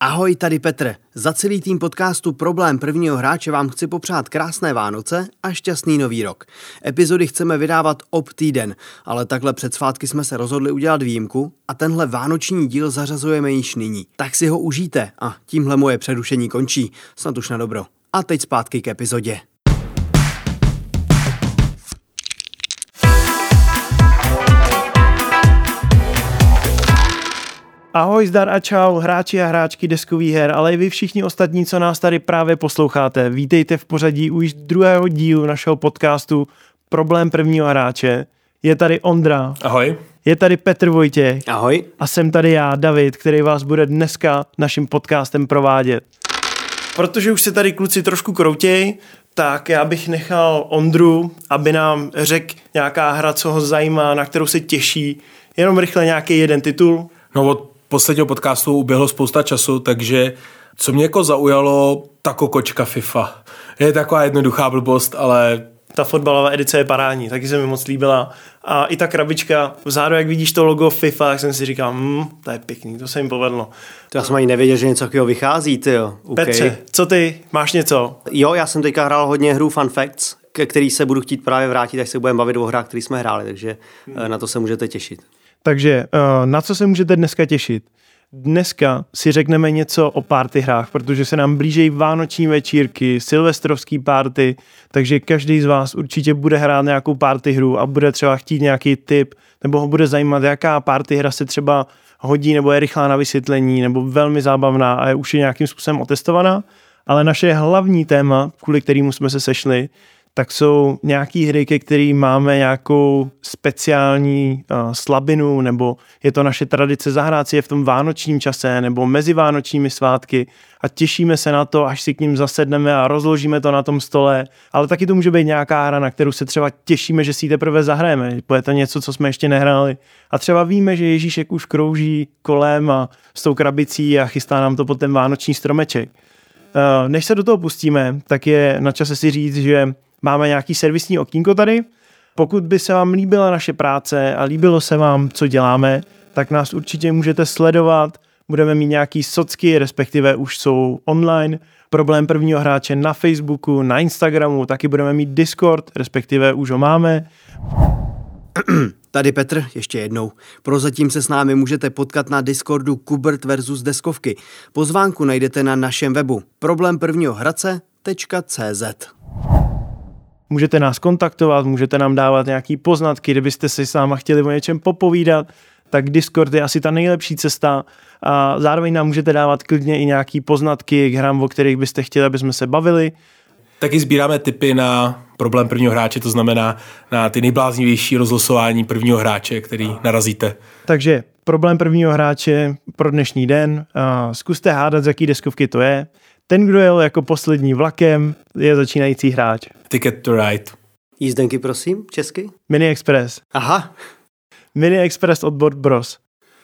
Ahoj, tady Petr. Za celý tým podcastu Problém prvního hráče vám chci popřát krásné Vánoce a šťastný nový rok. Epizody chceme vydávat ob týden, ale takhle před svátky jsme se rozhodli udělat výjimku a tenhle vánoční díl zařazujeme již nyní. Tak si ho užijte a tímhle moje přerušení končí. Snad už na dobro. A teď zpátky k epizodě. Ahoj, zdar a čau, hráči a hráčky deskových her, ale i vy všichni ostatní, co nás tady právě posloucháte. Vítejte v pořadí už druhého dílu našeho podcastu Problém prvního hráče. Je tady Ondra. Ahoj. Je tady Petr Vojtěch. Ahoj. A jsem tady já, David, který vás bude dneska naším podcastem provádět. Protože už se tady kluci trošku kroutěj, tak já bych nechal Ondru, aby nám řekl nějaká hra, co ho zajímá, na kterou se těší. Jenom rychle nějaký jeden titul. No od posledního podcastu uběhlo spousta času, takže co mě jako zaujalo, ta kokočka FIFA. Je taková jednoduchá blbost, ale ta fotbalová edice je parádní, taky se mi moc líbila. A i ta krabička, vzadu, jak vidíš to logo FIFA, tak jsem si říkal, hm, to je pěkný, to se jim povedlo. To já jsem ani nevěděl, že něco takového vychází, ty jo. Okay. Petře, co ty, máš něco? Jo, já jsem teďka hrál hodně hru Fun Facts, ke který se budu chtít právě vrátit, až se budeme bavit o hrách, které jsme hráli, takže hmm. na to se můžete těšit. Takže eh, na co se můžete dneska těšit? Dneska si řekneme něco o party hrách, protože se nám blíží vánoční večírky, silvestrovský party, takže každý z vás určitě bude hrát nějakou party hru a bude třeba chtít nějaký tip, nebo ho bude zajímat, jaká party hra se třeba hodí, nebo je rychlá na vysvětlení, nebo velmi zábavná a je už je nějakým způsobem otestovaná. Ale naše hlavní téma, kvůli kterému jsme se sešli, tak jsou nějaký hry, ke kterým máme nějakou speciální uh, slabinu, nebo je to naše tradice zahrát si je v tom vánočním čase, nebo mezi vánočními svátky a těšíme se na to, až si k ním zasedneme a rozložíme to na tom stole, ale taky to může být nějaká hra, na kterou se třeba těšíme, že si ji teprve zahrajeme, je to něco, co jsme ještě nehráli. A třeba víme, že Ježíšek už krouží kolem a s tou krabicí a chystá nám to pod ten vánoční stromeček. Uh, než se do toho pustíme, tak je na čase si říct, že Máme nějaký servisní okýnko tady. Pokud by se vám líbila naše práce a líbilo se vám, co děláme, tak nás určitě můžete sledovat. Budeme mít nějaký socky, respektive už jsou online. Problém prvního hráče na Facebooku, na Instagramu, taky budeme mít Discord, respektive už ho máme. Tady Petr, ještě jednou. Prozatím se s námi můžete potkat na Discordu Kubert versus Deskovky. Pozvánku najdete na našem webu problém prvního hradce.cz. Můžete nás kontaktovat, můžete nám dávat nějaký poznatky, kdybyste si s náma chtěli o něčem popovídat, tak Discord je asi ta nejlepší cesta a zároveň nám můžete dávat klidně i nějaký poznatky k hrám, o kterých byste chtěli, aby jsme se bavili. Taky sbíráme tipy na problém prvního hráče, to znamená na ty nejbláznivější rozlosování prvního hráče, který narazíte. Takže problém prvního hráče pro dnešní den. Zkuste hádat, z jaký deskovky to je. Ten, kdo jel jako poslední vlakem, je začínající hráč. Ticket to Ride. Jízdenky, prosím, česky? Mini Express. Aha. Mini Express od Board Bros.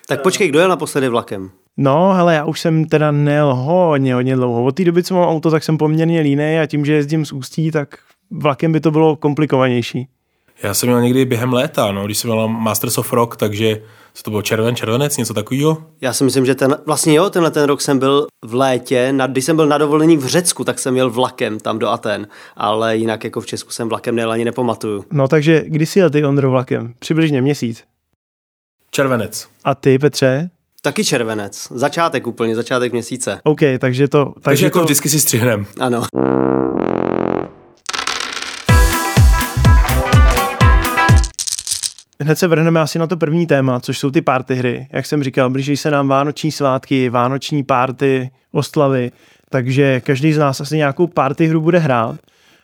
Tak počkej, kdo jel naposledy vlakem? No, hele, já už jsem teda nejel hodně, hodně dlouho. Od té doby, co mám auto, tak jsem poměrně línej a tím, že jezdím z Ústí, tak vlakem by to bylo komplikovanější. Já jsem měl někdy během léta, no, když jsem měl Masters of Rock, takže co to bylo červen, červenec, něco takového? Já si myslím, že ten, vlastně jo, tenhle ten rok jsem byl v létě, na, když jsem byl na dovolení v Řecku, tak jsem jel vlakem tam do Aten, ale jinak jako v Česku jsem vlakem nejel ani nepamatuju. No takže kdy jsi jel ty Ondro vlakem? Přibližně měsíc. Červenec. A ty Petře? Taky červenec. Začátek úplně, začátek měsíce. OK, takže to... Takže, takže jako to... vždycky si střihnem. Ano. Hned se vrhneme asi na to první téma, což jsou ty party hry. Jak jsem říkal, blíží se nám vánoční svátky, vánoční party, oslavy, takže každý z nás asi nějakou party hru bude hrát.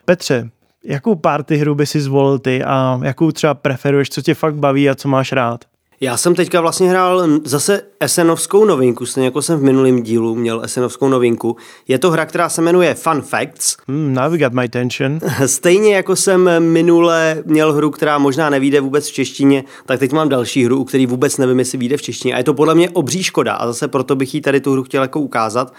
Petře, jakou party hru by si zvolil ty a jakou třeba preferuješ, co tě fakt baví a co máš rád? Já jsem teďka vlastně hrál zase Esenovskou novinku, stejně jako jsem v minulém dílu měl Esenovskou novinku. Je to hra, která se jmenuje Fun Facts. Hmm, now we got my attention. Stejně jako jsem minule měl hru, která možná nevíde vůbec v češtině, tak teď mám další hru, u který vůbec nevím, jestli vyjde v češtině. A je to podle mě obří škoda a zase proto bych jí tady tu hru chtěl jako ukázat.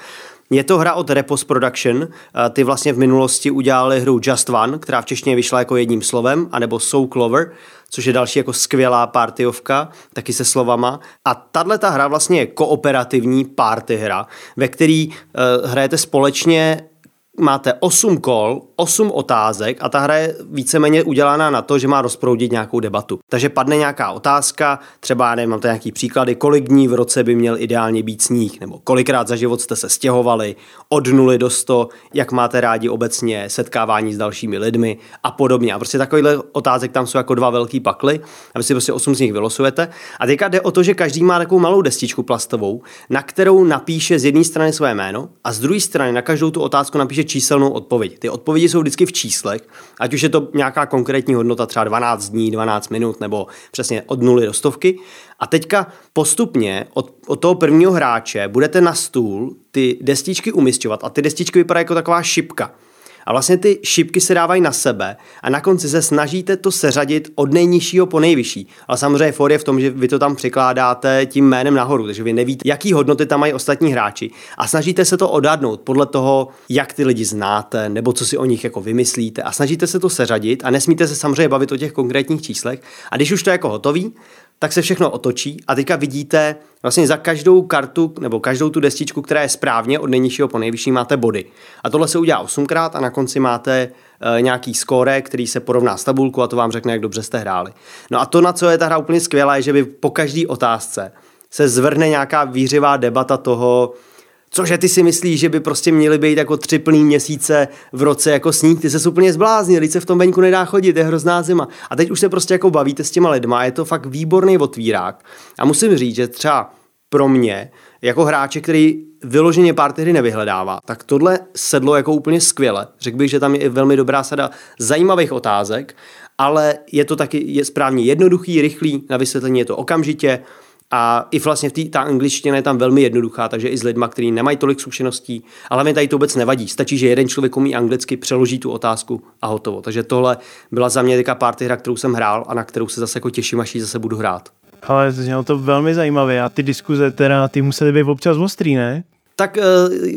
Je to hra od Repos Production. Ty vlastně v minulosti udělali hru Just One, která v češtině vyšla jako jedním slovem, anebo Soul Clover, což je další jako skvělá partyovka, taky se slovama. A tahle ta hra vlastně je kooperativní party hra, ve který uh, hrajete společně máte 8 kol, 8 otázek a ta hra je víceméně udělaná na to, že má rozproudit nějakou debatu. Takže padne nějaká otázka, třeba, nevím, mám nějaký příklady, kolik dní v roce by měl ideálně být sníh, nebo kolikrát za život jste se stěhovali, od nuly do 100, jak máte rádi obecně setkávání s dalšími lidmi a podobně. A prostě takovýhle otázek tam jsou jako dva velký pakly a vy si prostě 8 z nich vylosujete. A teďka jde o to, že každý má takovou malou destičku plastovou, na kterou napíše z jedné strany své jméno a z druhé strany na každou tu otázku napíše číselnou odpověď. Ty odpovědi jsou vždycky v číslech, ať už je to nějaká konkrétní hodnota, třeba 12 dní, 12 minut nebo přesně od nuly do stovky. A teďka postupně od, od toho prvního hráče budete na stůl ty destičky umistovat a ty destičky vypadají jako taková šipka. A vlastně ty šipky se dávají na sebe a na konci se snažíte to seřadit od nejnižšího po nejvyšší. Ale samozřejmě for je v tom, že vy to tam překládáte tím jménem nahoru, takže vy nevíte, jaký hodnoty tam mají ostatní hráči. A snažíte se to odhadnout podle toho, jak ty lidi znáte, nebo co si o nich jako vymyslíte. A snažíte se to seřadit a nesmíte se samozřejmě bavit o těch konkrétních číslech. A když už to je jako hotový, tak se všechno otočí a teďka vidíte vlastně za každou kartu nebo každou tu destičku, která je správně od nejnižšího po nejvyšší, máte body. A tohle se udělá osmkrát a na konci máte e, nějaký skóre, který se porovná s tabulku a to vám řekne, jak dobře jste hráli. No a to, na co je ta hra úplně skvělá, je, že vy po každé otázce se zvrhne nějaká výřivá debata toho, Cože ty si myslíš, že by prostě měly být jako tři plný měsíce v roce jako sníh? Ty se úplně zbláznil, teď se v tom venku nedá chodit, je hrozná zima. A teď už se prostě jako bavíte s těma lidma, je to fakt výborný otvírák. A musím říct, že třeba pro mě, jako hráče, který vyloženě party hry nevyhledává, tak tohle sedlo jako úplně skvěle. Řekl bych, že tam je velmi dobrá sada zajímavých otázek, ale je to taky je správně jednoduchý, rychlý, na vysvětlení je to okamžitě, a i vlastně v té ta angličtina je tam velmi jednoduchá, takže i s lidma, kteří nemají tolik zkušeností, ale mi tady to vůbec nevadí. Stačí, že jeden člověk umí anglicky, přeloží tu otázku a hotovo. Takže tohle byla za mě taková party hra, kterou jsem hrál a na kterou se zase jako těším, až ji zase budu hrát. Ale znělo to velmi zajímavé a ty diskuze teda, ty musely být občas ostrý, ne? Tak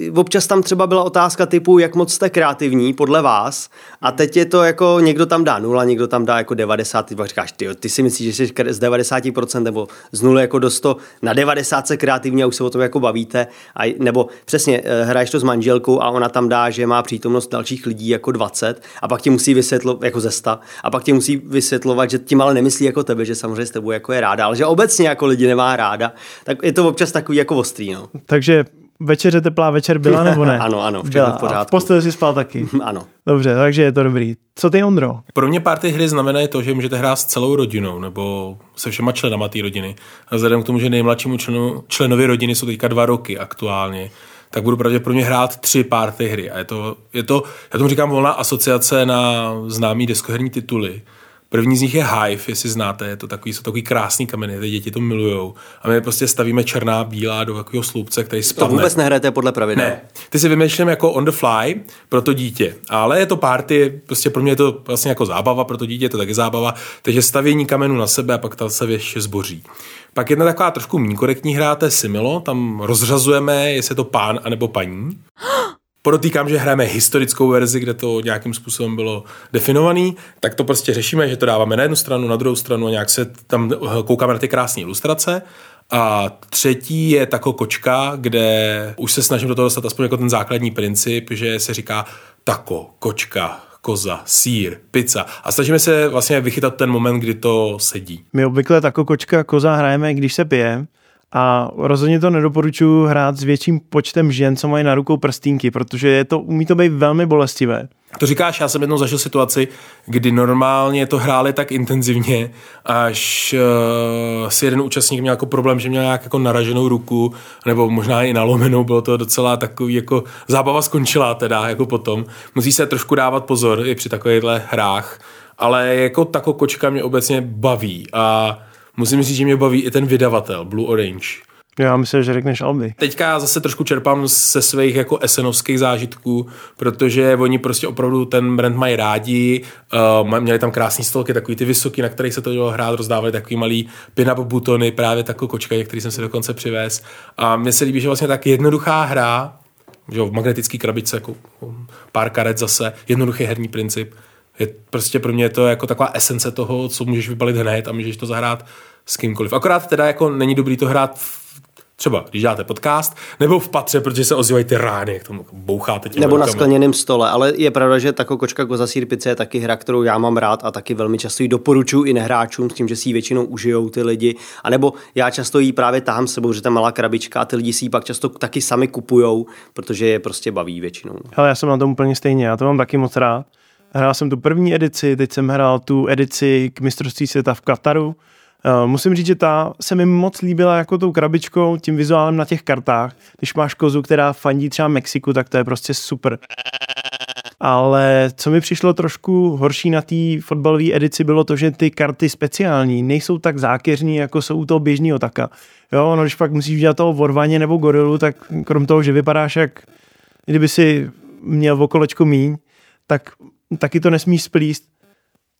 uh, občas tam třeba byla otázka typu, jak moc jste kreativní podle vás a teď je to jako, někdo tam dá nula, někdo tam dá jako 90, ty říkáš, ty, ty si myslíš, že jsi z 90% nebo z nuly jako do 100 na 90 se kreativní a už se o tom jako bavíte, a, nebo přesně uh, hraješ to s manželkou a ona tam dá, že má přítomnost dalších lidí jako 20 a pak ti musí vysvětlovat, jako ze 100, a pak ti musí vysvětlovat, že tím ale nemyslí jako tebe, že samozřejmě s tebou jako je ráda, ale že obecně jako lidi nemá ráda, tak je to občas takový jako ostrý, no. Takže večeře teplá večer byla nebo ne? ano, ano, byla. v pořádku. A v posteli si spal taky? ano. Dobře, takže je to dobrý. Co ty, Ondro? Pro mě party hry znamená to, že můžete hrát s celou rodinou nebo se všema členama té rodiny. A vzhledem k tomu, že nejmladšímu členu, členovi rodiny jsou teďka dva roky aktuálně, tak budu pravděpodobně hrát tři party hry. A je to, je to, já tomu říkám volná asociace na známý deskoherní tituly První z nich je Hive, jestli znáte, je to takový, jsou takový krásný kameny, ty děti to milujou. A my prostě stavíme černá, bílá do takového sloupce, který spadne. To vůbec nehrajete podle pravidel. Ne, ty si vymýšlím jako on the fly pro to dítě, ale je to party, prostě pro mě je to vlastně jako zábava, pro to dítě je to taky zábava, takže stavění kamenů na sebe a pak ta se věž zboří. Pak jedna taková trošku méně korektní hra, to je Similo, tam rozřazujeme, jestli je to pán anebo paní. Podotýkám, že hrajeme historickou verzi, kde to nějakým způsobem bylo definovaný, tak to prostě řešíme, že to dáváme na jednu stranu, na druhou stranu a nějak se tam koukáme na ty krásné ilustrace. A třetí je tako kočka, kde už se snažím do toho dostat aspoň jako ten základní princip, že se říká tako, kočka, koza, sír, pizza. A snažíme se vlastně vychytat ten moment, kdy to sedí. My obvykle tako kočka, koza hrajeme, když se pije, a rozhodně to nedoporučuji hrát s větším počtem žen, co mají na rukou prstínky, protože je to, umí to být velmi bolestivé. To říkáš, já jsem jednou zažil situaci, kdy normálně to hráli tak intenzivně, až uh, si jeden účastník měl jako problém, že měl nějak jako naraženou ruku, nebo možná i nalomenou, bylo to docela takový, jako zábava skončila teda, jako potom. Musí se trošku dávat pozor i při takovýchhle hrách, ale jako tako kočka mě obecně baví a musím říct, že mě baví i ten vydavatel, Blue Orange. Já myslím, že řekneš Alby. Teďka já zase trošku čerpám ze svých jako esenovských zážitků, protože oni prostě opravdu ten brand mají rádi, uh, měli tam krásné stolky, takový ty vysoký, na kterých se to dělo hrát, rozdávali takový malý pin-up butony, právě takovou kočka, který jsem si dokonce přivez. A mně se líbí, že vlastně tak jednoduchá hra, že v magnetické krabičce, jako pár karet zase, jednoduchý herní princip, Je prostě pro mě to jako taková esence toho, co můžeš vybalit hned a můžeš to zahrát s kýmkoliv. Akorát teda jako není dobrý to hrát v třeba když děláte podcast, nebo v patře, protože se ozývají ty rány, jak tomu boucháte těmi Nebo rukama. na skleněném stole, ale je pravda, že Tako kočka koza sír pice je taky hra, kterou já mám rád a taky velmi často ji doporučuji i nehráčům s tím, že si ji většinou užijou ty lidi. A nebo já často ji právě tahám s sebou, že ta malá krabička a ty lidi si ji pak často taky sami kupujou, protože je prostě baví většinou. Ale já jsem na tom úplně stejně, já to mám taky moc rád. Hrál jsem tu první edici, teď jsem hrál tu edici k mistrovství světa v Kataru. Uh, musím říct, že ta se mi moc líbila jako tou krabičkou, tím vizuálem na těch kartách. Když máš kozu, která fandí třeba Mexiku, tak to je prostě super. Ale co mi přišlo trošku horší na té fotbalové edici, bylo to, že ty karty speciální nejsou tak zákeřní, jako jsou u toho běžného taka. Jo, no když pak musíš dělat toho vorvaně nebo gorilu, tak krom toho, že vypadáš jak kdyby si měl v okolečku míň, tak taky to nesmíš splíst,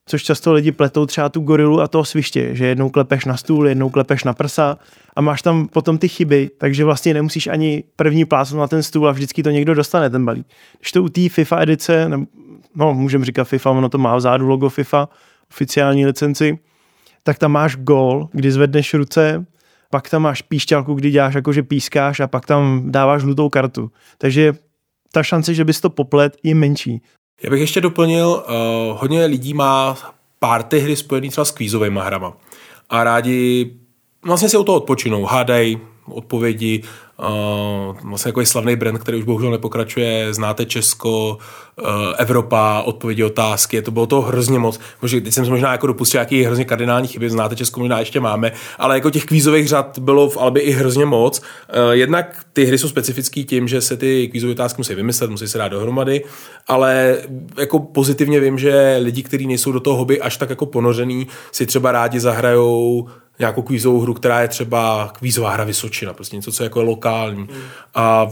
což často lidi pletou třeba tu gorilu a toho sviště, že jednou klepeš na stůl, jednou klepeš na prsa a máš tam potom ty chyby, takže vlastně nemusíš ani první plásnout na ten stůl a vždycky to někdo dostane, ten balík. Když to u té FIFA edice, no můžeme říkat FIFA, ono to má vzadu logo FIFA, oficiální licenci, tak tam máš gól, kdy zvedneš ruce, pak tam máš píšťalku, kdy děláš jako, že pískáš a pak tam dáváš žlutou kartu. Takže ta šance, že bys to poplet, je menší. Já bych ještě doplnil, uh, hodně lidí má párty hry spojený třeba s kvízovými hrama. A rádi vlastně si u toho odpočinou, hádají odpovědi, uh, vlastně jako je slavný brand, který už bohužel nepokračuje, znáte Česko, uh, Evropa, odpovědi, otázky, to bylo to hrozně moc. Možná, teď jsem se možná jako dopustil nějaký hrozně kardinální chyby, znáte Česko možná ještě máme, ale jako těch kvízových řad bylo v Albi i hrozně moc. Uh, jednak ty hry jsou specifický tím, že se ty kvízové otázky musí vymyslet, musí se dát dohromady, ale jako pozitivně vím, že lidi, kteří nejsou do toho hobby až tak jako ponořený, si třeba rádi zahrajou nějakou kvízovou hru, která je třeba kvízová hra Vysočina, prostě něco, co je jako lokální. Mm. A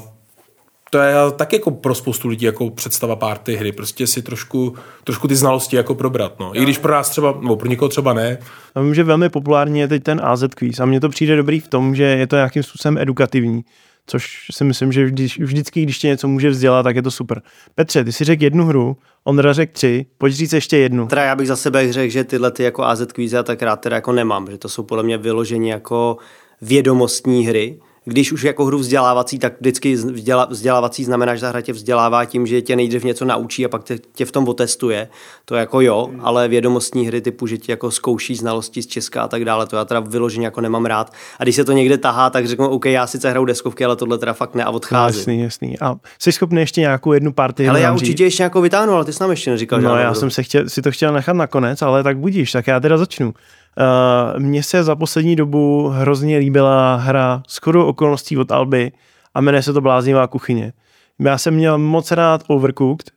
to je tak jako pro spoustu lidí jako představa párty hry, prostě si trošku, trošku ty znalosti jako probrat, no. I když pro nás třeba, nebo pro někoho třeba ne. Já vím, že velmi populární je teď ten AZ quiz a mně to přijde dobrý v tom, že je to nějakým způsobem edukativní, což si myslím, že vždy, vždycky, když tě něco může vzdělat, tak je to super. Petře, ty si řekl jednu hru, Ondra řekl tři, pojď říct ještě jednu. Teda já bych za sebe řekl, že tyhle ty jako AZ kvízy já tak rád teda jako nemám, že to jsou podle mě vyložení jako vědomostní hry, když už jako hru vzdělávací, tak vždycky vzděla, vzdělávací znamená, že ta hra tě vzdělává tím, že tě nejdřív něco naučí a pak tě, tě v tom otestuje. To jako jo, hmm. ale vědomostní hry typu, že ti jako zkouší znalosti z Česka a tak dále, to já teda vyloženě jako nemám rád. A když se to někde tahá, tak řeknu, OK, já sice hraju deskovky, ale tohle teda fakt ne a odcházím. Jasný, jasný. A jsi schopný ještě nějakou jednu partii? Ale já určitě ještě nějakou vytáhnu, ale ty jsi nám ještě neříkal. No, já hru. jsem se chtěl, si to chtěl nechat nakonec, ale tak budíš, tak já teda začnu. Uh, mně se za poslední dobu hrozně líbila hra s chodou okolností od Alby a jmenuje se to Bláznivá kuchyně. Já jsem měl moc rád Overcooked,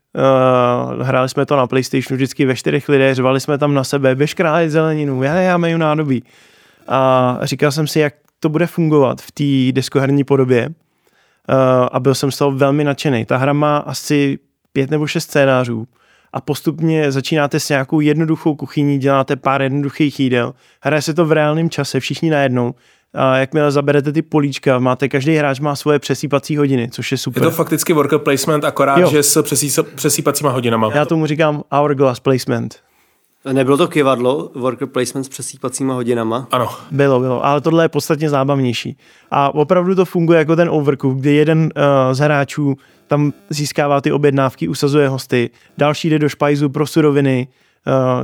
uh, hráli jsme to na Playstationu vždycky ve čtyřech lidech, řvali jsme tam na sebe, běž králit zeleninu, já, já mají nádobí. A říkal jsem si, jak to bude fungovat v té deskoherní podobě uh, a byl jsem z toho velmi nadšený. Ta hra má asi pět nebo šest scénářů a postupně začínáte s nějakou jednoduchou kuchyní, děláte pár jednoduchých jídel, hraje se to v reálném čase, všichni najednou, a jakmile zaberete ty políčka, máte, každý hráč má svoje přesýpací hodiny, což je super. Je to fakticky worker placement, akorát, jo. že s přesýpacíma hodinama. Já tomu říkám hourglass placement. Nebylo to kivadlo, worker placement s přesýpacíma hodinama? Ano. Bylo, bylo, ale tohle je podstatně zábavnější. A opravdu to funguje jako ten overcook, kdy jeden uh, z hráčů tam získává ty objednávky, usazuje hosty, další jde do špajzu pro suroviny,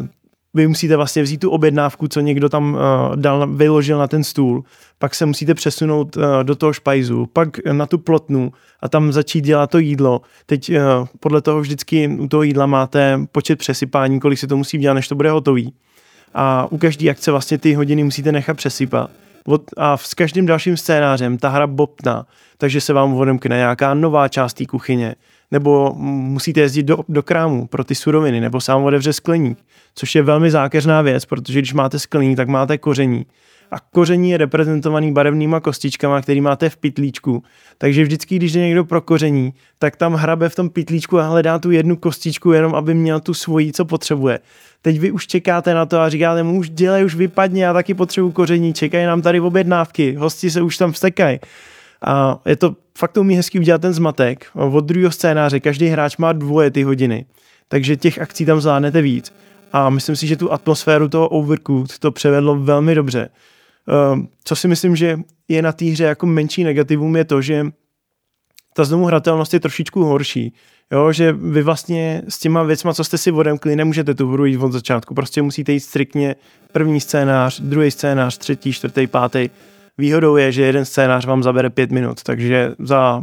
uh, vy musíte vlastně vzít tu objednávku, co někdo tam uh, dal, vyložil na ten stůl, pak se musíte přesunout uh, do toho špajzu, pak na tu plotnu a tam začít dělat to jídlo. Teď podle toho vždycky u toho jídla máte počet přesypání, kolik se to musí dělat, než to bude hotový. A u každé akce vlastně ty hodiny musíte nechat přesypat. A s každým dalším scénářem ta hra bobtná, takže se vám odemkne nějaká nová část té kuchyně, nebo musíte jezdit do, do krámu pro ty suroviny, nebo sám otevře skleník, což je velmi zákeřná věc, protože když máte skleník, tak máte koření. A koření je reprezentovaný barevnýma kostičkama, který máte v pitlíčku. Takže vždycky, když je někdo pro koření, tak tam hrabe v tom pitlíčku a hledá tu jednu kostičku, jenom aby měl tu svoji, co potřebuje. Teď vy už čekáte na to a říkáte mu, už dělej, už vypadně, já taky potřebuji koření, čekají nám tady objednávky, hosti se už tam vstekají. A je to fakt to umí hezky udělat ten zmatek. Od druhého scénáře každý hráč má dvoje ty hodiny. takže těch akcí tam zvládnete víc. A myslím si, že tu atmosféru toho Overcooked to převedlo velmi dobře. Ehm, co si myslím, že je na té hře jako menší negativum, je to, že ta znovu hratelnost je trošičku horší. Jo, že vy vlastně s těma věcma, co jste si odemkli, nemůžete tu hru jít od začátku. Prostě musíte jít striktně první scénář, druhý scénář, třetí, čtvrtý, pátý. Výhodou je, že jeden scénář vám zabere pět minut, takže za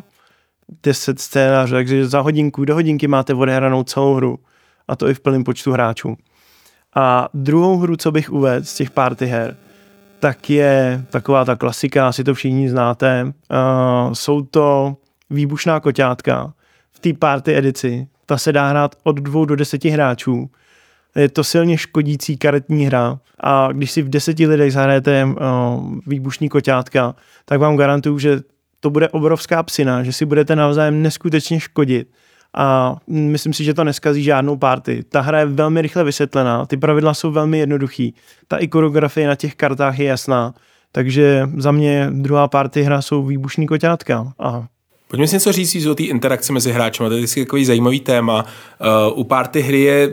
deset scénářů, takže za hodinku do hodinky máte odehranou celou hru. A to i v plném počtu hráčů. A druhou hru, co bych uvedl z těch party her, tak je taková ta klasika, asi to všichni znáte. Uh, jsou to výbušná koťátka v té party edici. Ta se dá hrát od dvou do deseti hráčů. Je to silně škodící karetní hra a když si v deseti lidech zahrajete uh, výbušní koťátka, tak vám garantuju, že to bude obrovská psina, že si budete navzájem neskutečně škodit a myslím si, že to neskazí žádnou party. Ta hra je velmi rychle vysvětlená, ty pravidla jsou velmi jednoduchý, ta ikonografie na těch kartách je jasná, takže za mě druhá party hra jsou výbušný koťátka a Pojďme si něco říct o té interakci mezi hráči. To je takový zajímavý téma. Uh, u party hry je,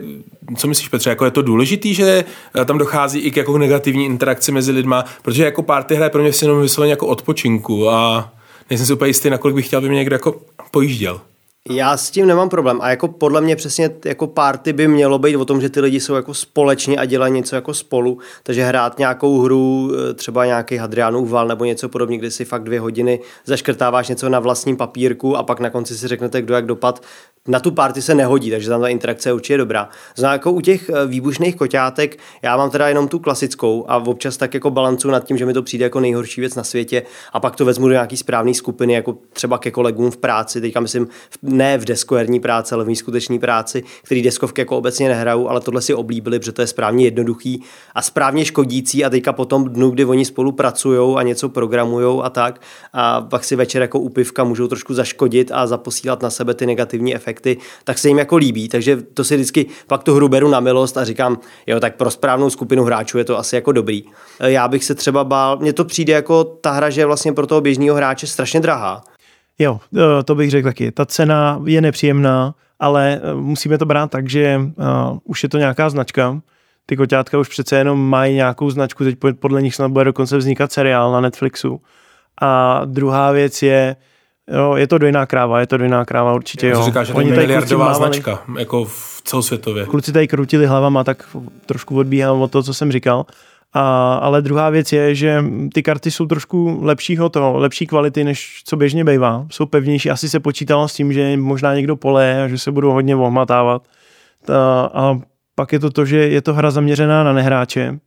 co myslíš Petře, jako je to důležitý, že tam dochází i k jako negativní interakci mezi lidma, protože jako party hra je pro mě jenom vysloveně jako odpočinku a nejsem si úplně jistý, nakolik bych chtěl, aby mě někdo jako pojížděl. Já s tím nemám problém a jako podle mě přesně jako party by mělo být o tom, že ty lidi jsou jako společně a dělají něco jako spolu, takže hrát nějakou hru, e, třeba nějaký Hadrianův val nebo něco podobně, kde si fakt dvě hodiny zaškrtáváš něco na vlastním papírku a pak na konci si řeknete, kdo jak dopad, na tu party se nehodí, takže tam ta interakce je určitě dobrá. Znamená, jako u těch e, výbušných koťátek, já mám teda jenom tu klasickou a občas tak jako balancu nad tím, že mi to přijde jako nejhorší věc na světě a pak to vezmu do nějaký správné skupiny, jako třeba ke kolegům v práci, teďka myslím ne v deskoherní práci, ale v mý skuteční práci, který deskovky jako obecně nehrajou, ale tohle si oblíbili, protože to je správně jednoduchý a správně škodící a teďka potom dnu, kdy oni spolupracují a něco programují a tak a pak si večer jako upivka můžou trošku zaškodit a zaposílat na sebe ty negativní efekty, tak se jim jako líbí, takže to si vždycky pak tu hru beru na milost a říkám, jo, tak pro správnou skupinu hráčů je to asi jako dobrý. Já bych se třeba bál, mně to přijde jako ta hra, že je vlastně pro toho běžného hráče strašně drahá Jo, eh, to bych řekl taky. Ta cena je nepříjemná, ale eh, musíme to brát tak, že už je to nějaká značka. Ty koťátka už přece jenom mají nějakou značku, teď podle nich snad bude dokonce vznikat seriál na Netflixu. A druhá věc je, jo, je to dojná kráva, je to dojná kráva určitě, jo. Říká, že to je miliardová značka, jako v celosvětově. Kluci tady krutili hlavama, tak trošku odbíhám od toho, co jsem říkal. A, ale druhá věc je, že ty karty jsou trošku lepšího toho, lepší kvality, než co běžně bývá. Jsou pevnější. Asi se počítalo s tím, že možná někdo pole a že se budou hodně ohmatávat. A, a pak je to to, že je to hra zaměřená na nehráče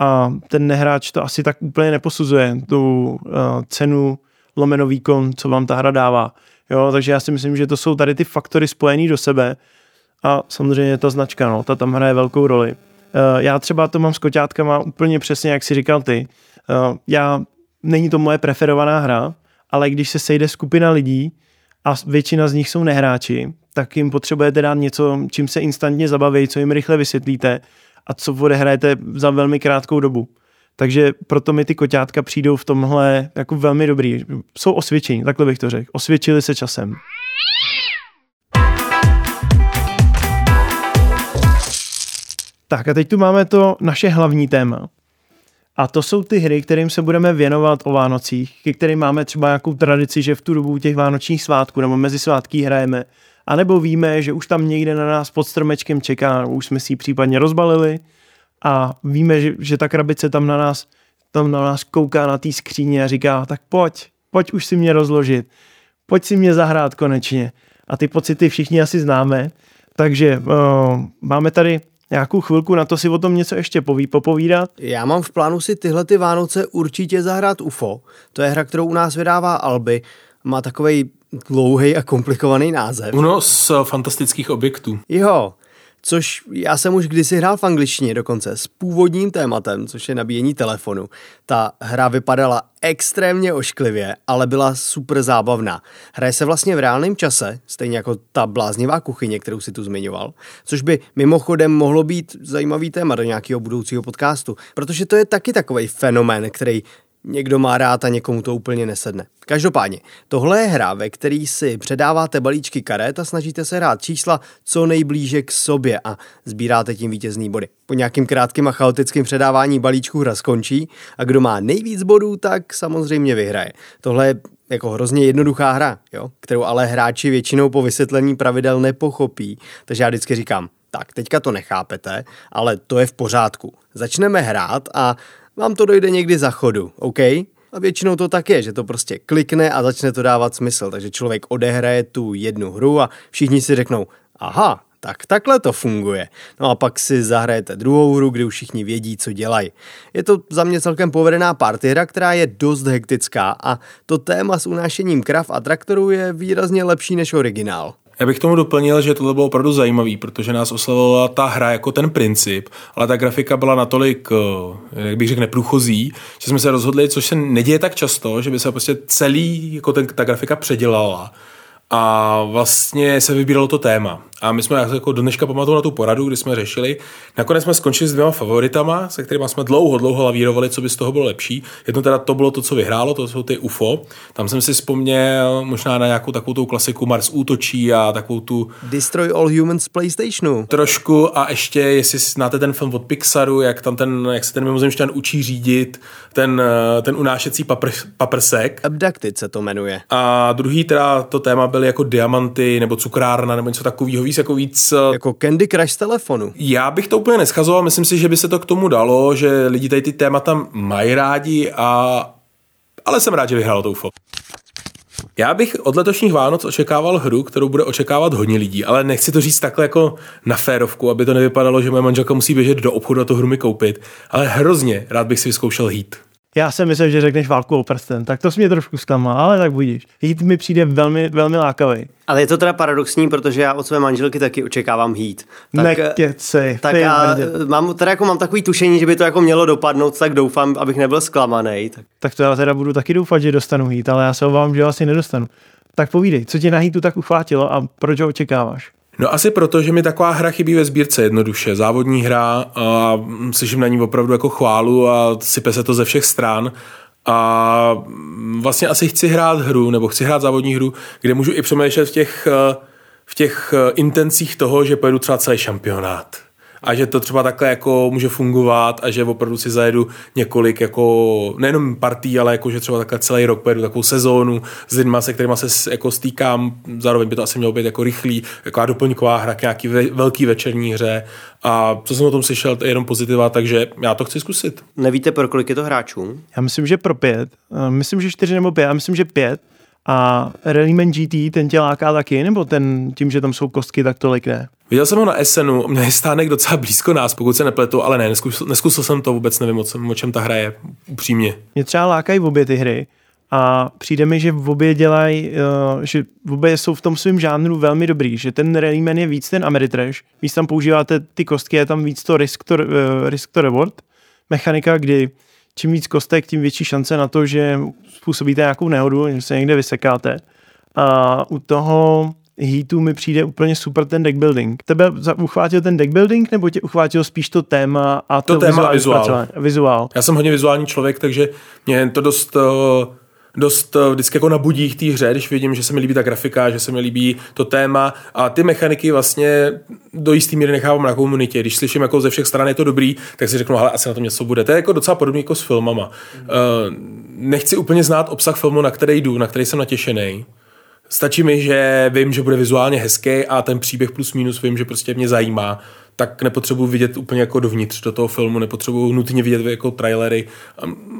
a ten nehráč to asi tak úplně neposuzuje, tu uh, cenu lomeno výkon, co vám ta hra dává. Jo, takže já si myslím, že to jsou tady ty faktory spojený do sebe a samozřejmě ta značka, no, ta tam hraje velkou roli. Eh, já třeba to mám s koťátkama úplně přesně, jak si říkal ty. Eh, já, není to moje preferovaná hra, ale když se sejde skupina lidí a většina z nich jsou nehráči, tak jim potřebujete dát něco, čím se instantně zabaví, co jim rychle vysvětlíte a co odehrajete za velmi krátkou dobu. Takže proto mi ty koťátka přijdou v tomhle jako velmi dobrý. Jsou osvědčení, takhle bych to řekl. Osvědčili se časem. Tak a teď tu máme to naše hlavní téma. A to jsou ty hry, kterým se budeme věnovat o Vánocích, ke kterým máme třeba nějakou tradici, že v tu dobu těch vánočních svátků nebo mezi svátky hrajeme. A nebo víme, že už tam někde na nás pod stromečkem čeká, už jsme si ji případně rozbalili a víme, že, že ta krabice tam na nás tam na nás kouká na té skříně a říká, tak pojď, pojď už si mě rozložit, pojď si mě zahrát konečně. A ty pocity všichni asi známe, takže uh, máme tady nějakou chvilku na to si o tom něco ještě poví, popovídat. Já mám v plánu si tyhle ty Vánoce určitě zahrát UFO. To je hra, kterou u nás vydává Alby. Má takový dlouhý a komplikovaný název. Uno z fantastických objektů. Jo, což já jsem už kdysi hrál v angličtině dokonce s původním tématem, což je nabíjení telefonu. Ta hra vypadala extrémně ošklivě, ale byla super zábavná. Hraje se vlastně v reálném čase, stejně jako ta bláznivá kuchyně, kterou si tu zmiňoval, což by mimochodem mohlo být zajímavý téma do nějakého budoucího podcastu, protože to je taky takový fenomén, který někdo má rád a někomu to úplně nesedne. Každopádně, tohle je hra, ve který si předáváte balíčky karet a snažíte se hrát čísla co nejblíže k sobě a sbíráte tím vítězný body. Po nějakým krátkým a chaotickým předávání balíčků hra skončí a kdo má nejvíc bodů, tak samozřejmě vyhraje. Tohle je jako hrozně jednoduchá hra, jo? kterou ale hráči většinou po vysvětlení pravidel nepochopí. Takže já vždycky říkám, tak teďka to nechápete, ale to je v pořádku. Začneme hrát a vám to dojde někdy za chodu, OK? A většinou to tak je, že to prostě klikne a začne to dávat smysl. Takže člověk odehraje tu jednu hru a všichni si řeknou, aha, tak takhle to funguje. No a pak si zahrajete druhou hru, kdy už všichni vědí, co dělají. Je to za mě celkem povedená party hra, která je dost hektická a to téma s unášením krav a traktorů je výrazně lepší než originál. Já bych tomu doplnil, že tohle bylo opravdu zajímavý, protože nás oslavovala ta hra jako ten princip, ale ta grafika byla natolik, eh, jak bych řekl, neprůchozí, že jsme se rozhodli, což se neděje tak často, že by se prostě celý, jako ten, ta grafika předělala a vlastně se vybíralo to téma. A my jsme jako do dneška pamatuju na tu poradu, kdy jsme řešili. Nakonec jsme skončili s dvěma favoritama, se kterými jsme dlouho, dlouho lavírovali, co by z toho bylo lepší. Jedno teda to bylo to, co vyhrálo, to jsou ty UFO. Tam jsem si vzpomněl možná na nějakou takovou tu klasiku Mars útočí a takovou tu... Destroy All Humans PlayStationu. Trošku a ještě, jestli znáte ten film od Pixaru, jak tam ten, jak se ten mimozemšťan učí řídit, ten, ten unášecí papr, paprsek. Abducted se to jmenuje. A druhý teda to téma byly jako diamanty nebo cukrárna nebo něco takového víc jako víc... Eh, jako Candy Crush z telefonu. Já bych to úplně neschazoval, myslím si, že by se to k tomu dalo, že lidi tady ty témata mají rádi a... Ale jsem rád, že vyhrál to UFO. Já bych od letošních Vánoc očekával hru, kterou bude očekávat hodně lidí, ale nechci to říct takhle jako na férovku, aby to nevypadalo, že moje manželka musí běžet do obchodu a to hru mi koupit, ale hrozně rád bych si vyzkoušel Heat. Já jsem myslel, že řekneš válku o prsten, tak to jsi mě trošku zklamal, ale tak budíš. Heat mi přijde velmi, velmi lákavý. Ale je to teda paradoxní, protože já od své manželky taky očekávám Heat. Tak, Nekecej. Tak a mám, teda jako mám takový tušení, že by to jako mělo dopadnout, tak doufám, abych nebyl zklamaný. Tak. tak to já teda budu taky doufat, že dostanu Heat, ale já se obávám, že asi nedostanu. Tak povídej, co tě na Heatu tak uchvátilo a proč ho očekáváš? No asi proto, že mi taková hra chybí ve sbírce jednoduše. Závodní hra a slyším na ní opravdu jako chválu a sype se to ze všech stran. A vlastně asi chci hrát hru, nebo chci hrát závodní hru, kde můžu i přemýšlet v těch, v těch intencích toho, že pojedu třeba celý šampionát a že to třeba takhle jako může fungovat a že opravdu si zajedu několik jako nejenom partí, ale jako že třeba takhle celý rok pojedu takovou sezónu s lidma, se kterými se jako stýkám, zároveň by to asi mělo být jako rychlý, jako doplňková hra k nějaký ve, velký večerní hře a co jsem o tom slyšel, to je jenom pozitiva, takže já to chci zkusit. Nevíte, pro kolik je to hráčů? Já myslím, že pro pět. Myslím, že čtyři nebo pět. Já myslím, že pět. A Rallyman GT, ten tě láká taky, nebo ten tím, že tam jsou kostky, tak tolik ne? Viděl jsem ho na Essenu, mě je stánek docela blízko nás, pokud se nepletu, ale ne, neskusil, neskusil jsem to, vůbec nevím, o, čem, o čem ta hra je, upřímně. Mě třeba lákají v obě ty hry a přijde mi, že v obě dělají, uh, že v obě jsou v tom svém žánru velmi dobrý, že ten Rallyman je víc ten Ameritrash, víc tam používáte ty kostky, je tam víc to risk to, uh, risk to reward mechanika, kdy čím víc kostek, tím větší šance na to, že způsobíte nějakou nehodu, že se někde vysekáte. A u toho Heatu mi přijde úplně super ten deck building. Tebe uchvátil ten deck building, nebo tě uchvátil spíš to téma a to, to téma vizuál. vizuál. Já jsem hodně vizuální člověk, takže mě to dost uh dost eh, vždycky jako nabudí v té hře, když vidím, že se mi líbí ta grafika, že se mi líbí to téma a ty mechaniky vlastně do jisté míry nechávám na komunitě. Když slyším jako ze všech stran je to dobrý, tak si řeknu, ale asi na tom něco bude. To je jako docela podobné jako s filmama. Mm. Nechci úplně znát obsah filmu, na který jdu, na který jsem natěšený. Stačí mi, že vím, že bude vizuálně hezký a ten příběh plus minus vím, že prostě mě zajímá tak nepotřebuji vidět úplně jako dovnitř do toho filmu, nepotřebuji nutně vidět jako trailery.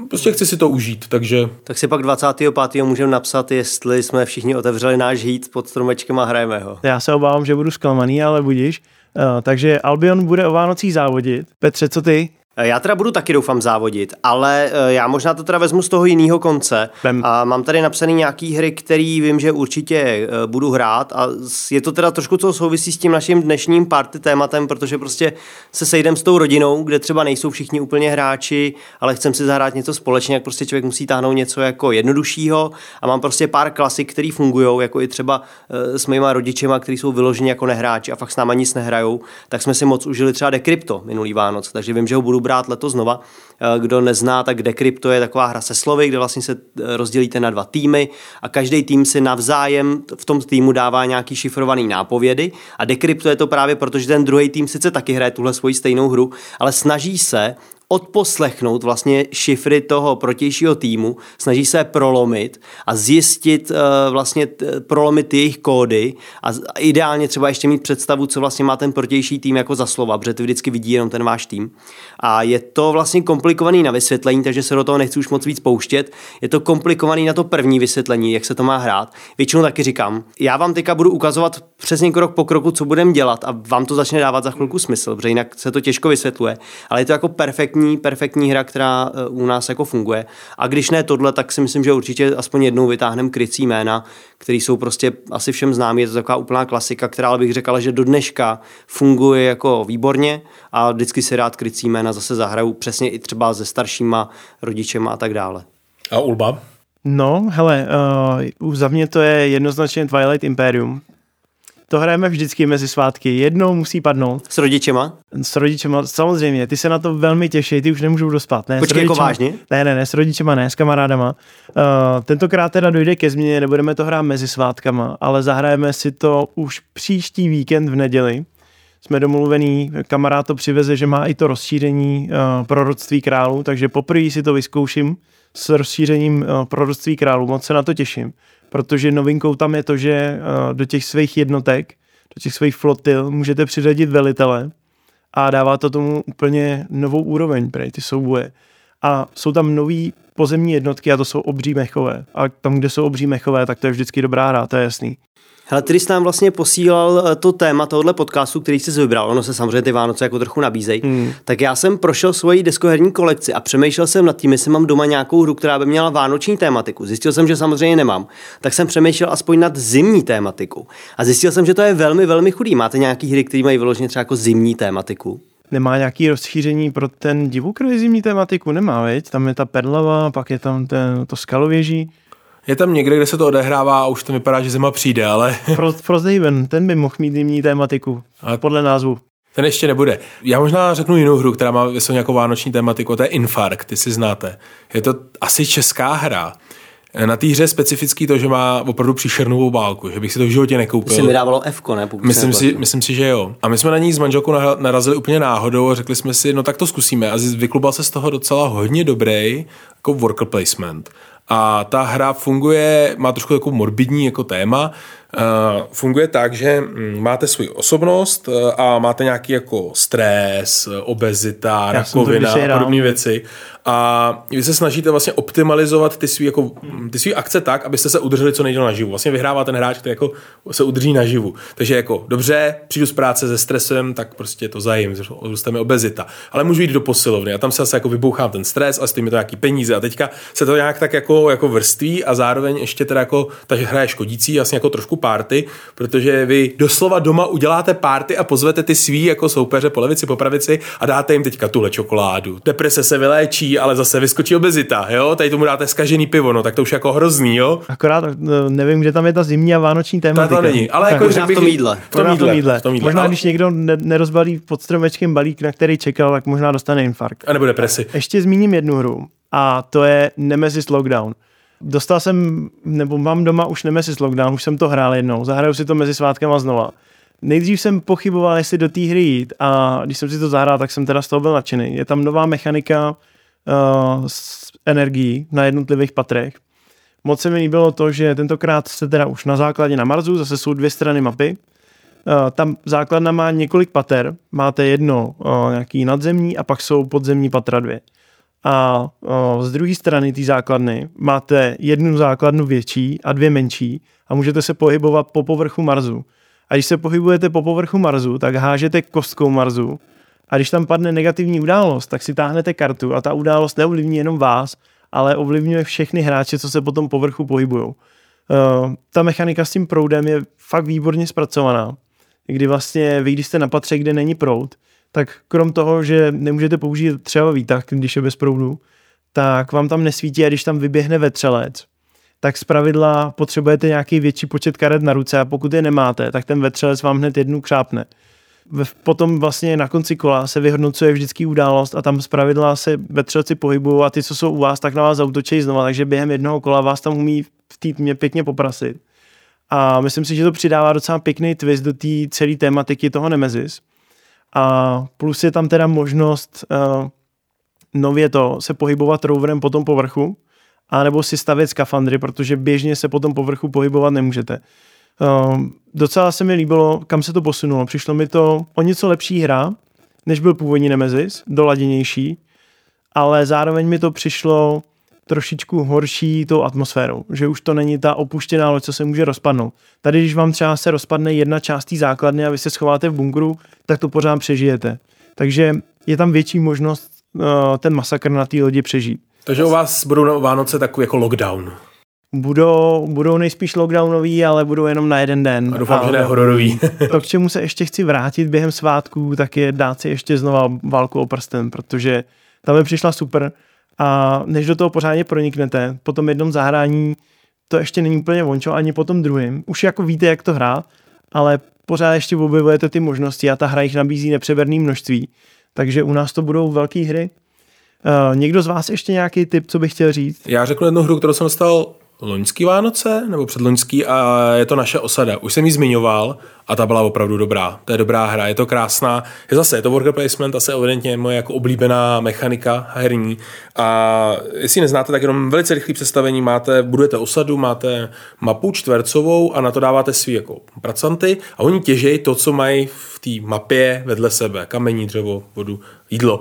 Prostě chci si to užít, takže... Tak si pak 25. můžeme napsat, jestli jsme všichni otevřeli náš hít pod stromečkem a hrajeme ho. Já se obávám, že budu zklamaný, ale budíš. Uh, takže Albion bude o Vánocích závodit. Petře, co ty? Eh, já teda budu taky doufám závodit, ale eh, já možná to teda vezmu z toho jiného konce. Bem. A mám tady napsaný nějaký hry, který vím, že určitě eh, budu hrát a je to teda trošku co souvisí s tím naším dnešním party tématem, protože prostě se sejdem s tou rodinou, kde třeba nejsou všichni úplně hráči, ale chcem si zahrát něco společně, jak prostě člověk musí táhnout něco jako jednoduššího a mám prostě pár klasik, které fungují, jako i třeba s mýma rodičema, kteří jsou vyloženi jako nehráči a fakt s náma nic nehrajou, tak jsme si moc užili třeba Decrypto minulý Vánoc, takže vím, že ho budu brát letos znova. Eh, kdo nezná, tak Decrypt to je taková hra se slovy, kde vlastně se eh, rozdělíte na dva týmy a každý tým si navzájem v tom týmu dává nějaký šifrovaný nápovědy a Decrypt to je to právě proto, že ten druhý tým sice taky hraje tuhle svoji stejnou hru, ale snaží se odposlechnout vlastně šifry toho protějšího týmu, snaží se prolomit a zjistit uh, vlastně prolomit jejich kódy a ideálně třeba ještě mít představu, co vlastně má ten protější tým jako za slova, protože ty vždycky vidí jenom ten váš tým. A je to vlastně komplikovaný na vysvětlení, takže se do toho nechci už moc víc pouštět. Je to komplikovaný na to první vysvětlení, jak se to má hrát. Většinou taky říkám, já vám teďka budu ukazovat přesně krok po kroku, co budeme dělat a vám to začne dávat za chvilku smysl, protože jinak se to těžko vysvětluje. Ale je to jako perfektní perfektní, perfektní hra, která eh, u nás jako funguje. A když ne tohle, tak si myslím, že určitě aspoň jednou vytáhneme krycí jména, které jsou prostě asi všem známí. Je to taková úplná klasika, která ale bych řekla, že do dneška funguje jako výborně a vždycky si rád krycí jména zase zahraju přesně i třeba se staršíma rodičema a tak dále. A Ulba? No, hele, uh, za mě to je jednoznačně Twilight Imperium. To hrajeme vždycky mezi svátky. Jednou musí padnout. S rodičema? S rodičema, samozřejmě. Ty se na to velmi těší, ty už nemůžou dospat. Ne, Počkej, jako vážně? Ne, ne, ne, s rodičema ne, s kamarádama. Uh, tentokrát teda dojde ke změně, nebudeme to hrát mezi svátkama, ale zahrajeme si to už příští víkend v neděli. Jsme domluvený, kamarád to přiveze, že má i to rozšíření uh, proroctví králů, takže poprvé si to vyzkouším s rozšířením uh, proroctví králů. Moc se na to těším protože novinkou tam je to, že eh, do těch svých jednotek, do těch svých flotil můžete přiřadit velitele a dává to tomu úplně novou úroveň pro ty souboje. A jsou tam nový pozemní jednotky a to jsou obří mechové. A tam, kde jsou obří mechové, tak to je vždycky dobrá hra, to je jasný. Hele, ty jsi nám vlastně posílal eh, to téma tohohle podcastu, který jsi vybral, ono se samozřejmě ty Vánoce jako trochu nabízejí, hmm. tak já jsem prošel svoji deskoherní kolekci a přemýšlel jsem nad tím, jestli mám doma nějakou hru, která by měla vánoční tématiku. Zjistil jsem, že samozřejmě nemám. Tak jsem přemýšlel aspoň nad zimní tématiku. A zjistil jsem, že to je velmi, velmi chudý. Máte nějaký hry, které mají vyloženě třeba jako zimní tématiku? Nemá nějaký rozšíření pro ten divokroji zimní tématiku? Nemá, veď? Tam je ta perlava, pak je tam ten, to skalověží. Je tam někde, kde se to odehrává a už to vypadá, že zima přijde, ale... Frosthaven, ten by mohl mít zimní tématiku, ale podle názvu. Ten ještě nebude. Já možná řeknu jinou hru, která má vysou nějakou vánoční tématiku, to je Infarkt, ty si znáte. Je to asi česká hra. Na té hře specifický to, že má opravdu příšernou obálku, že bych si to v životě nekoupil. To mi dávalo F, ne? myslím si, myslím si, že jo. A my jsme na ní s manželkou narazili úplně náhodou a řekli jsme si, no tak to zkusíme. A vyklubal se z toho docela hodně dobrý jako worker placement. A ta hra funguje, má trošku takovou morbidní jako téma, funguje tak, že mm, máte svou osobnost uh, a máte nějaký jako stres, obezita, rakovina a podobné věci a vy se snažíte vlastně optimalizovat ty svý, jako, ty svý akce tak, abyste se udrželi co nejdéle naživu. Vlastně vyhrává ten hráč, který jako se udrží naživu. Takže jako dobře, přijdu z práce se stresem, tak prostě to zajím, zůstane mi obezita. Ale můžu jít do posilovny a tam se zase jako vybouchám ten stres a stojí mi to nějaký peníze. A teďka se to nějak tak jako, jako vrství a zároveň ještě teda jako, takže hra je škodící, vlastně jako trošku párty, protože vy doslova doma uděláte párty a pozvete ty svý jako soupeře po levici, po pravici a dáte jim teďka tuhle čokoládu. Deprese se vyléčí, ale zase vyskočí obezita, jo? Tady tomu dáte skažený pivo, no tak to už jako hrozný, jo? Akorát no, nevím, kde tam je ta zimní a vánoční téma. To není, ale jako, že bych... v tom jídle. V tom jídle. jídle. V tom jídle. Možná, když někdo nerozbalí pod stromečkem balík, na který čekal, tak možná dostane infarkt. A nebo depresi. Ještě zmíním jednu hru a to je Nemesis Lockdown. Dostal jsem, nebo mám doma už Nemesis Lockdown, už jsem to hrál jednou, zahraju si to mezi svátkama znova. Nejdřív jsem pochyboval, jestli do té hry jít a když jsem si to zahrál, tak jsem teda z toho byl nadšený. Je tam nová mechanika, uh, s energií na jednotlivých patrech. Moc se mi líbilo to, že tentokrát se teda už na základě na Marsu, zase jsou dvě strany mapy. Uh, tam základna má několik pater, máte jedno uh, nějaký nadzemní a pak jsou podzemní patra dvě. A z druhé strany té základny máte jednu základnu větší a dvě menší a můžete se pohybovat po povrchu Marsu. A když se pohybujete po povrchu Marsu, tak hážete kostkou Marsu a když tam padne negativní událost, tak si táhnete kartu a ta událost neovlivní jenom vás, ale ovlivňuje všechny hráče, co se po tom povrchu pohybují. Uh, ta mechanika s tím proudem je fakt výborně zpracovaná, kdy vlastně vy, když jste na patře, kde není proud, tak krom toho, že nemůžete použít třeba výtah, když je bez proudu, tak vám tam nesvítí a když tam vyběhne vetřelec, tak z pravidla potřebujete nějaký větší počet karet na ruce a pokud je nemáte, tak ten vetřelec vám hned jednu křápne. Potom vlastně na konci kola se vyhodnocuje vždycky událost a tam zpravidla se vetřelci pohybují a ty, co jsou u vás, tak na vás zautočí znova, takže během jednoho kola vás tam umí v tmě pěkně poprasit. A myslím si, že to přidává docela pěkný twist do té celé tématiky toho Nemesis. A plus je tam teda možnost uh, nově to se pohybovat roverem po tom povrchu, anebo si stavět skafandry, protože běžně se po tom povrchu pohybovat nemůžete. Uh, docela se mi líbilo, kam se to posunulo. Přišlo mi to o něco lepší hra, než byl původní Nemesis, doladěnější, ale zároveň mi to přišlo trošičku horší tou atmosférou, že už to není ta opuštěná loď, co se může rozpadnout. Tady, když vám třeba se rozpadne jedna část té základny a vy se schováte v bunkru, tak to pořád přežijete. Takže je tam větší možnost uh, ten masakr na té lodi přežít. Takže u vás budou na Vánoce takový jako lockdown. Budou, budou nejspíš lockdownový, ale budou jenom na jeden den. A doufám, že ne hororový. to, k čemu se ještě chci vrátit během svátků, tak je dát si ještě znova válku o prsten, protože tam mi přišla super a než do toho pořádně proniknete, po tom jednom zahrání to ještě není úplně vončo, ani po tom druhém. Už jako víte, jak to hrát, ale pořád ještě objevujete ty možnosti a ta hra jich nabízí nepřeberné množství. Takže u nás to budou velké hry. Uh, někdo z vás ještě nějaký tip, co bych chtěl říct? Já řeknu jednu hru, kterou jsem dostal loňský Vánoce, nebo předloňský, a je to naše osada. Už jsem ji zmiňoval a ta byla opravdu dobrá. To je dobrá hra, je to krásná. Je zase, je to worker placement, asi evidentně moje jako oblíbená mechanika herní. A jestli neznáte, tak jenom velice rychlé představení máte, budujete osadu, máte mapu čtvercovou a na to dáváte svý jako pracanty a oni těžejí to, co mají v té mapě vedle sebe. Kamení, dřevo, vodu, jídlo.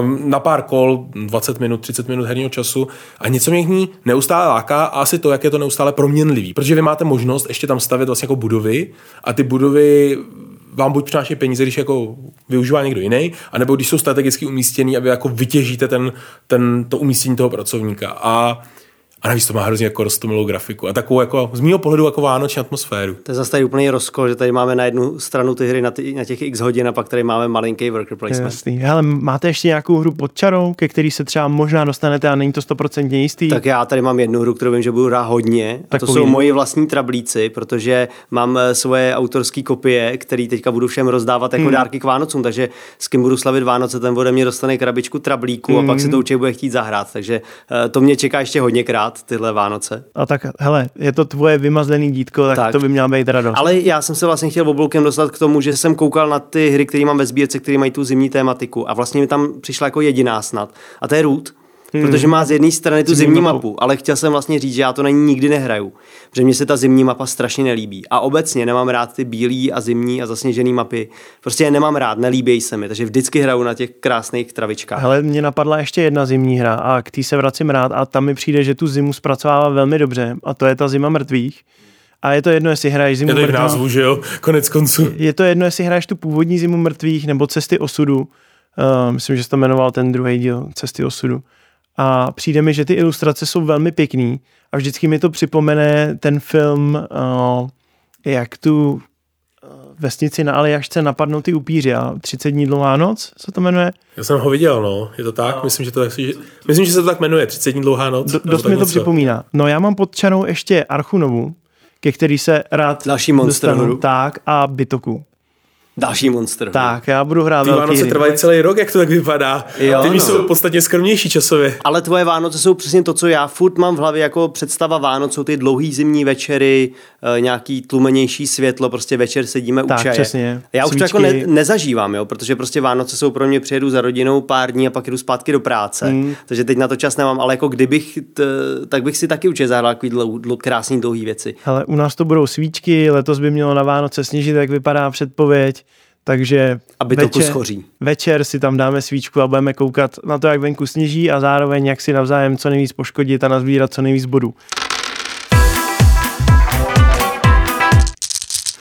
Um, na pár kol, 20 minut, 30 minut herního času a něco mě ní neustále láká a asi to, jak je to neustále proměnlivý. Protože vy máte možnost ještě tam stavět vlastně jako budovy a ty budovy vám buď přináší peníze, když jako využívá někdo jiný, anebo když jsou strategicky umístěný a vy jako vytěžíte ten, ten, to umístění toho pracovníka. A a navíc to má hrozně jako rostomilou grafiku a takovou jako z mého pohledu jako vánoční atmosféru. To je zase tady úplný rozkol, že tady máme na jednu stranu ty hry na, ty, na těch x hodin a pak tady máme malinký worker placement. Jasný. Hele, máte ještě nějakou hru pod čarou, ke který se třeba možná dostanete a není to stoprocentně jistý? Tak já tady mám jednu hru, kterou vím, že budu hrát hodně. A to jsou moji vlastní trablíci, protože mám eh, svoje autorské kopie, které teďka budu všem rozdávat jako hmm. dárky k Vánocům, takže s kým budu slavit Vánoce, ten ode mě dostane krabičku trablíku hmm. a pak si to určitě bude chtít zahrát. Takže uh, to mě čeká ještě hodněkrát tyhle Vánoce. A tak, hele, je to tvoje vymazlený dítko, tak, tak. to by měla být radost. Ale já jsem se vlastně chtěl obloukem dostat k tomu, že jsem koukal na ty hry, které mám ve sbírce, které mají tu zimní tématiku a vlastně mi tam přišla jako jediná snad. A to je Root hmm. protože má z jedné strany tu zimní, zimní mapu. mapu, ale chtěl jsem vlastně říct, že já to na ní nikdy nehraju, protože mně se ta zimní mapa strašně nelíbí. A obecně nemám rád ty bílé a zimní a zasněžené mapy. Prostě je nemám rád, nelíbí se mi, takže vždycky hraju na těch krásných travičkách. Ale mě napadla ještě jedna zimní hra a k té se vracím rád a tam mi přijde, že tu zimu zpracovává velmi dobře a to je ta zima mrtvých. A je to jedno, jestli hraješ zimu mrtvých. názvu, že jo? Konec konců. Je to jedno, jestli hraješ tu původní zimu mrtvých nebo cesty osudu. Uh, myslím, že se to jmenoval ten druhý díl, Cesty osudu a přijde mi, že ty ilustrace jsou velmi pěkný a vždycky mi to připomene ten film, uh, jak tu uh, vesnici na Aljašce napadnou ty upíři a 30 dní dlouhá noc, co to jmenuje? Já jsem ho viděl, no, je to tak, no. myslím, že to tak, že, myslím, že se to tak jmenuje, 30 dní dlouhá noc. Do, dost mi to něco. připomíná. No já mám pod čarou ještě Archunovu, ke který se rád Další monster dostanu, tak a Bytoku. Další monster. Tak, já budu hrát Ty Vánoce trvají celý rok, jak to tak vypadá. Jo, Ty no. jsou podstatně skromnější časově. Ale tvoje Vánoce jsou přesně to, co já furt mám v hlavě jako představa Vánoc. Jsou ty dlouhý zimní večery, eh, nějaký tlumenější světlo, prostě večer sedíme tak, u čaje. Přesně. Já už Svíčky. to jako ne, nezažívám, jo, protože prostě Vánoce jsou pro mě, přijedu za rodinou pár dní a pak jdu zpátky do práce. Hmm. Takže teď na to čas nemám, ale jako kdybych, t, tak bych si taky určitě zahrál takový dlou, dlou, krásný dlouhý věci. Ale u nás to budou svíčky, letos by mělo na Vánoce snížit, jak vypadá předpověď. Takže Aby to večer, schoří. večer si tam dáme svíčku a budeme koukat na to, jak venku sněží a zároveň jak si navzájem co nejvíc poškodit a nazbírat co nejvíc bodů.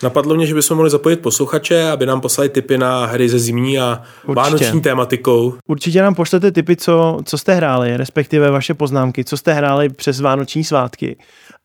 Napadlo mě, že bychom mohli zapojit posluchače, aby nám poslali tipy na hry ze zimní a Určitě. vánoční tématikou. Určitě nám pošlete tipy, co, co jste hráli, respektive vaše poznámky, co jste hráli přes vánoční svátky.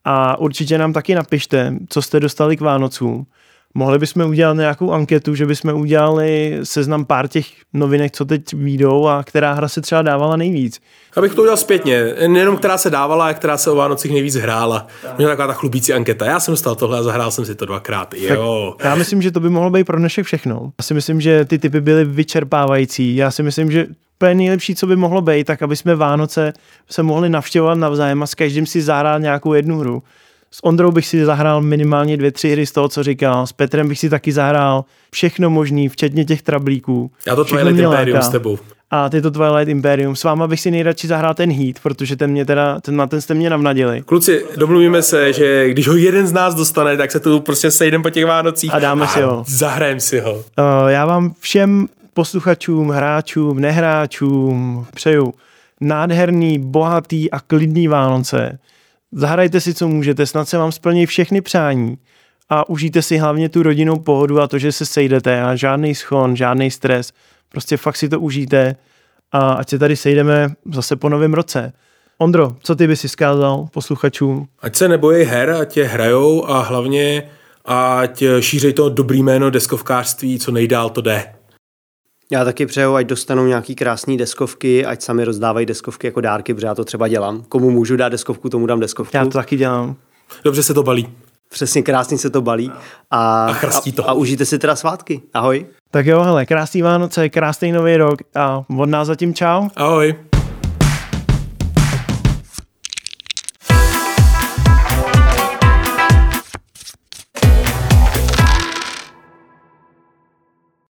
A určitě nám taky napište, co jste dostali k Vánocům Mohli bychom udělat nějakou anketu, že bychom udělali seznam pár těch novinek, co teď výjdou a která hra se třeba dávala nejvíc. Abych to udělal zpětně, nejenom která se dávala, a která se o Vánocích nejvíc hrála. Měla taková ta chlubící anketa. Já jsem dostal tohle a zahrál jsem si to dvakrát. Jo. Já myslím, že to by mohlo být pro dnešek všechno. Já si myslím, že ty typy byly vyčerpávající. Já si myslím, že úplně nejlepší, co by mohlo být, tak aby jsme Vánoce se mohli navštěvovat navzájem a s každým si zahrát nějakou jednu hru. S Ondrou bych si zahrál minimálně dvě, tři hry z toho, co říkal. S Petrem bych si taky zahrál všechno možný, včetně těch trablíků. Já to Twilight Imperium s tebou. A ty to Twilight Imperium. S váma bych si nejradši zahrál ten Heat, protože ten mě teda, ten, na ten jste mě navnadili. Kluci, domluvíme se, že když ho jeden z nás dostane, tak se tu prostě sejdeme po těch Vánocích a dáme a si ho. Zahrajem si ho. Uh, já vám všem posluchačům, hráčům, nehráčům přeju nádherný, bohatý a klidný Vánoce. Zahrajte si, co můžete, snad se vám splní všechny přání a užijte si hlavně tu rodinnou pohodu a to, že se sejdete a žádný schon, žádný stres. Prostě fakt si to užijte a ať se tady sejdeme zase po novém roce. Ondro, co ty by si zkázal posluchačům? Ať se nebojí her, ať je hrajou a hlavně ať šířej to dobrý jméno deskovkářství, co nejdál to jde. Já taky přeju, ať dostanou nějaký krásný deskovky, ať sami rozdávají deskovky jako dárky, protože já to třeba dělám. Komu můžu dát deskovku, tomu dám deskovku. Já to taky dělám. Dobře se to balí. Přesně, krásně se to balí. A, a chrstí to. A, a užijte si teda svátky. Ahoj. Tak jo, hele, krásný Vánoce, krásný nový rok a od nás zatím čau. Ahoj.